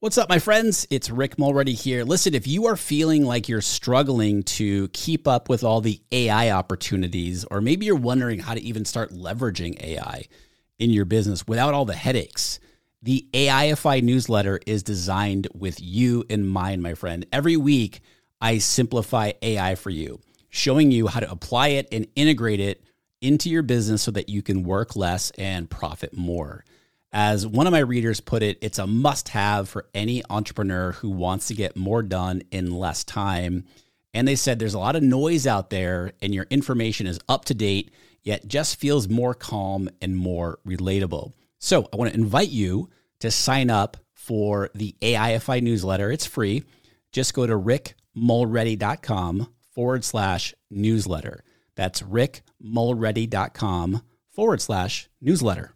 What's up, my friends? It's Rick Mulready here. Listen, if you are feeling like you're struggling to keep up with all the AI opportunities, or maybe you're wondering how to even start leveraging AI in your business without all the headaches, the AIFI newsletter is designed with you in mind, my friend. Every week, I simplify AI for you, showing you how to apply it and integrate it into your business so that you can work less and profit more. As one of my readers put it, it's a must have for any entrepreneur who wants to get more done in less time. And they said there's a lot of noise out there and your information is up to date, yet just feels more calm and more relatable. So I want to invite you to sign up for the AIFI newsletter. It's free. Just go to rickmulready.com forward slash newsletter. That's rickmulready.com forward slash newsletter.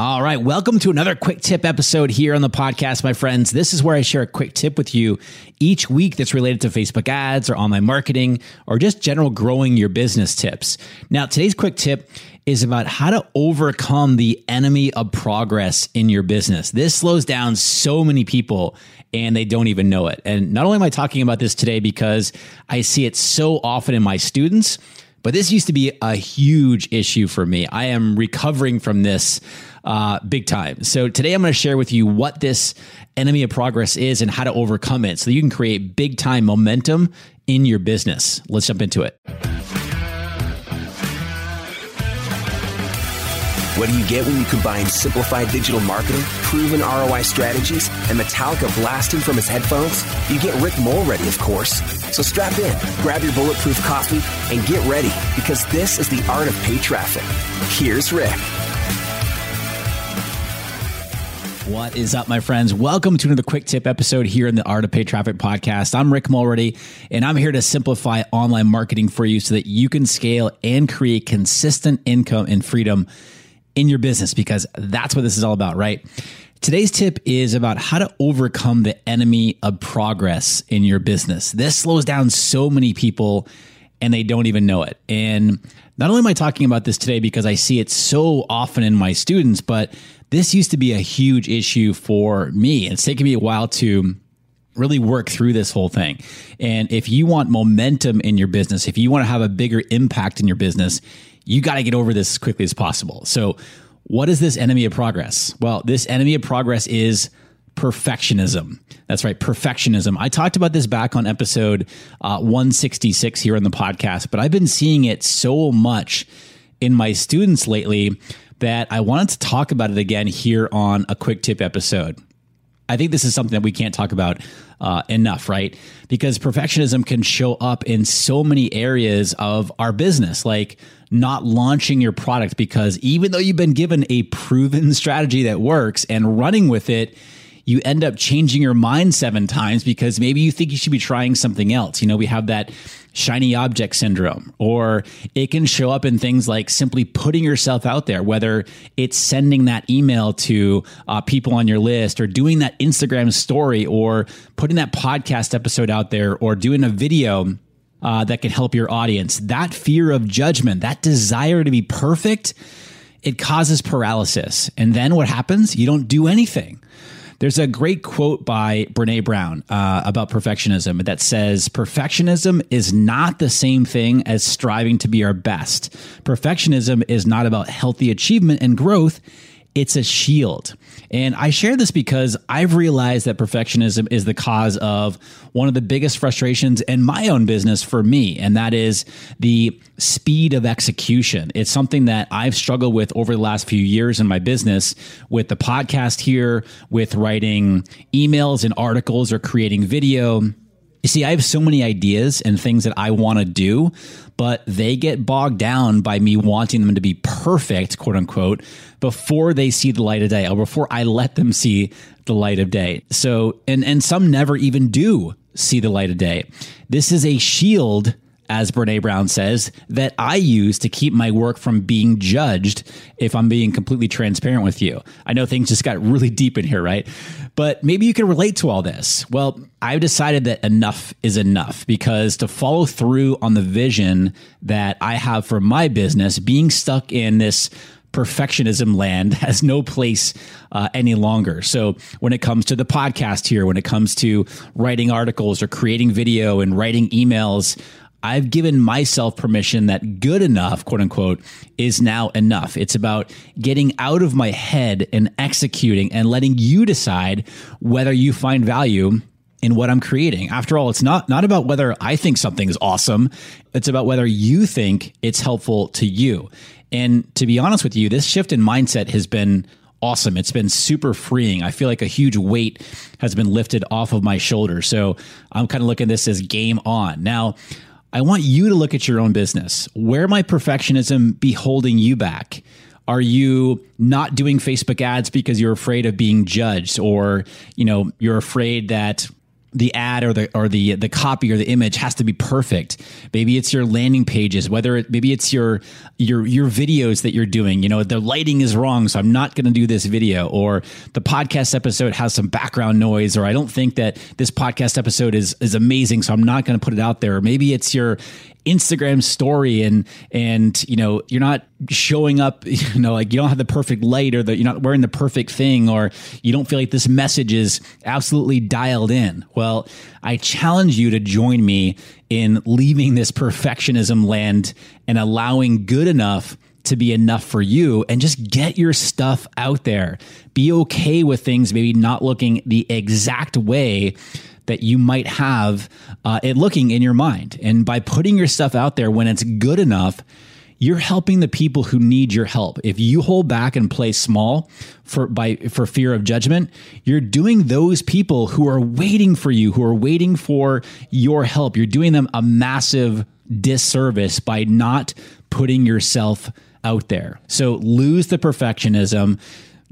All right. Welcome to another quick tip episode here on the podcast, my friends. This is where I share a quick tip with you each week that's related to Facebook ads or online marketing or just general growing your business tips. Now, today's quick tip is about how to overcome the enemy of progress in your business. This slows down so many people and they don't even know it. And not only am I talking about this today because I see it so often in my students, but this used to be a huge issue for me. I am recovering from this uh, big time. So today I'm going to share with you what this enemy of progress is and how to overcome it so you can create big time momentum in your business. Let's jump into it. What do you get when you combine simplified digital marketing, proven ROI strategies, and Metallica blasting from his headphones? You get Rick Mulready, of course. So strap in, grab your bulletproof coffee, and get ready because this is the art of paid traffic. Here's Rick. What is up, my friends? Welcome to another quick tip episode here in the Art of Paid Traffic podcast. I'm Rick Mulready, and I'm here to simplify online marketing for you so that you can scale and create consistent income and freedom in your business because that's what this is all about, right? Today's tip is about how to overcome the enemy of progress in your business. This slows down so many people and they don't even know it. And not only am I talking about this today because I see it so often in my students, but this used to be a huge issue for me. It's taken me a while to really work through this whole thing. And if you want momentum in your business, if you want to have a bigger impact in your business, you got to get over this as quickly as possible. So, what is this enemy of progress? Well, this enemy of progress is perfectionism. That's right, perfectionism. I talked about this back on episode uh, 166 here on the podcast, but I've been seeing it so much in my students lately that I wanted to talk about it again here on a quick tip episode. I think this is something that we can't talk about uh, enough, right? Because perfectionism can show up in so many areas of our business, like not launching your product because even though you've been given a proven strategy that works and running with it, you end up changing your mind seven times because maybe you think you should be trying something else. You know, we have that shiny object syndrome, or it can show up in things like simply putting yourself out there, whether it's sending that email to uh, people on your list, or doing that Instagram story, or putting that podcast episode out there, or doing a video. Uh, that can help your audience. That fear of judgment, that desire to be perfect, it causes paralysis. And then what happens? You don't do anything. There's a great quote by Brene Brown uh, about perfectionism that says, Perfectionism is not the same thing as striving to be our best. Perfectionism is not about healthy achievement and growth it's a shield. And I share this because I've realized that perfectionism is the cause of one of the biggest frustrations in my own business for me, and that is the speed of execution. It's something that I've struggled with over the last few years in my business with the podcast here, with writing emails and articles or creating video. You see, I have so many ideas and things that I want to do, but they get bogged down by me wanting them to be perfect, quote unquote, before they see the light of day or before I let them see the light of day. So, and, and some never even do see the light of day. This is a shield as Brene Brown says, that I use to keep my work from being judged if I'm being completely transparent with you. I know things just got really deep in here, right? But maybe you can relate to all this. Well, I've decided that enough is enough because to follow through on the vision that I have for my business, being stuck in this perfectionism land has no place uh, any longer. So when it comes to the podcast here, when it comes to writing articles or creating video and writing emails, I've given myself permission that good enough, quote unquote, is now enough. It's about getting out of my head and executing and letting you decide whether you find value in what I'm creating. After all, it's not not about whether I think something is awesome. It's about whether you think it's helpful to you. And to be honest with you, this shift in mindset has been awesome. It's been super freeing. I feel like a huge weight has been lifted off of my shoulders. So I'm kind of looking at this as game on. Now, I want you to look at your own business. Where might perfectionism be holding you back? Are you not doing Facebook ads because you're afraid of being judged or, you know, you're afraid that the ad or the or the the copy or the image has to be perfect. Maybe it's your landing pages, whether it maybe it's your your your videos that you're doing. You know, the lighting is wrong, so I'm not going to do this video. Or the podcast episode has some background noise, or I don't think that this podcast episode is is amazing, so I'm not going to put it out there. Or maybe it's your Instagram story and and you know you're not showing up you know like you don't have the perfect light or that you're not wearing the perfect thing or you don't feel like this message is absolutely dialed in. Well, I challenge you to join me in leaving this perfectionism land and allowing good enough to be enough for you and just get your stuff out there. Be okay with things maybe not looking the exact way that you might have uh, it looking in your mind. And by putting your stuff out there when it's good enough, you're helping the people who need your help. If you hold back and play small for by for fear of judgment, you're doing those people who are waiting for you, who are waiting for your help. You're doing them a massive disservice by not putting yourself out there. So lose the perfectionism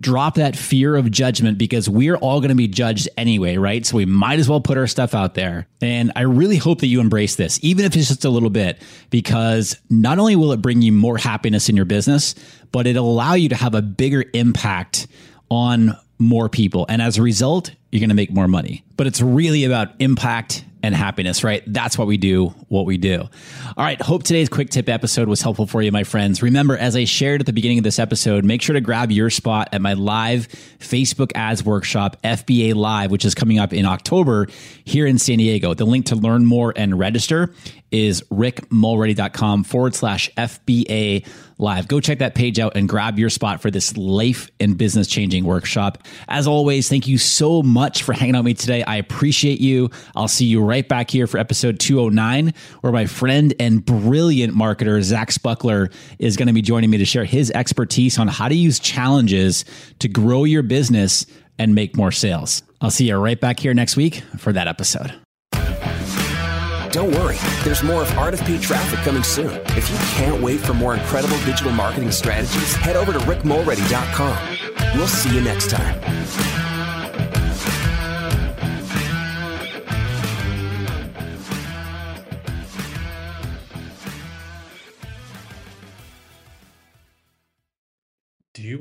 drop that fear of judgment because we're all going to be judged anyway, right? So we might as well put our stuff out there. And I really hope that you embrace this, even if it's just a little bit, because not only will it bring you more happiness in your business, but it'll allow you to have a bigger impact on more people. And as a result, you're going to make more money. But it's really about impact and happiness, right? That's what we do, what we do. All right. Hope today's quick tip episode was helpful for you, my friends. Remember, as I shared at the beginning of this episode, make sure to grab your spot at my live Facebook ads workshop, FBA Live, which is coming up in October here in San Diego. The link to learn more and register is rickmulready.com forward slash FBA live. Go check that page out and grab your spot for this life and business changing workshop. As always, thank you so much for hanging out with me today. I appreciate you. I'll see you right back here for episode 209, where my friend and brilliant marketer, Zach Spuckler, is going to be joining me to share his expertise on how to use challenges to grow your business and make more sales. I'll see you right back here next week for that episode. Don't worry, there's more of Paid Traffic coming soon. If you can't wait for more incredible digital marketing strategies, head over to rickmulready.com. We'll see you next time.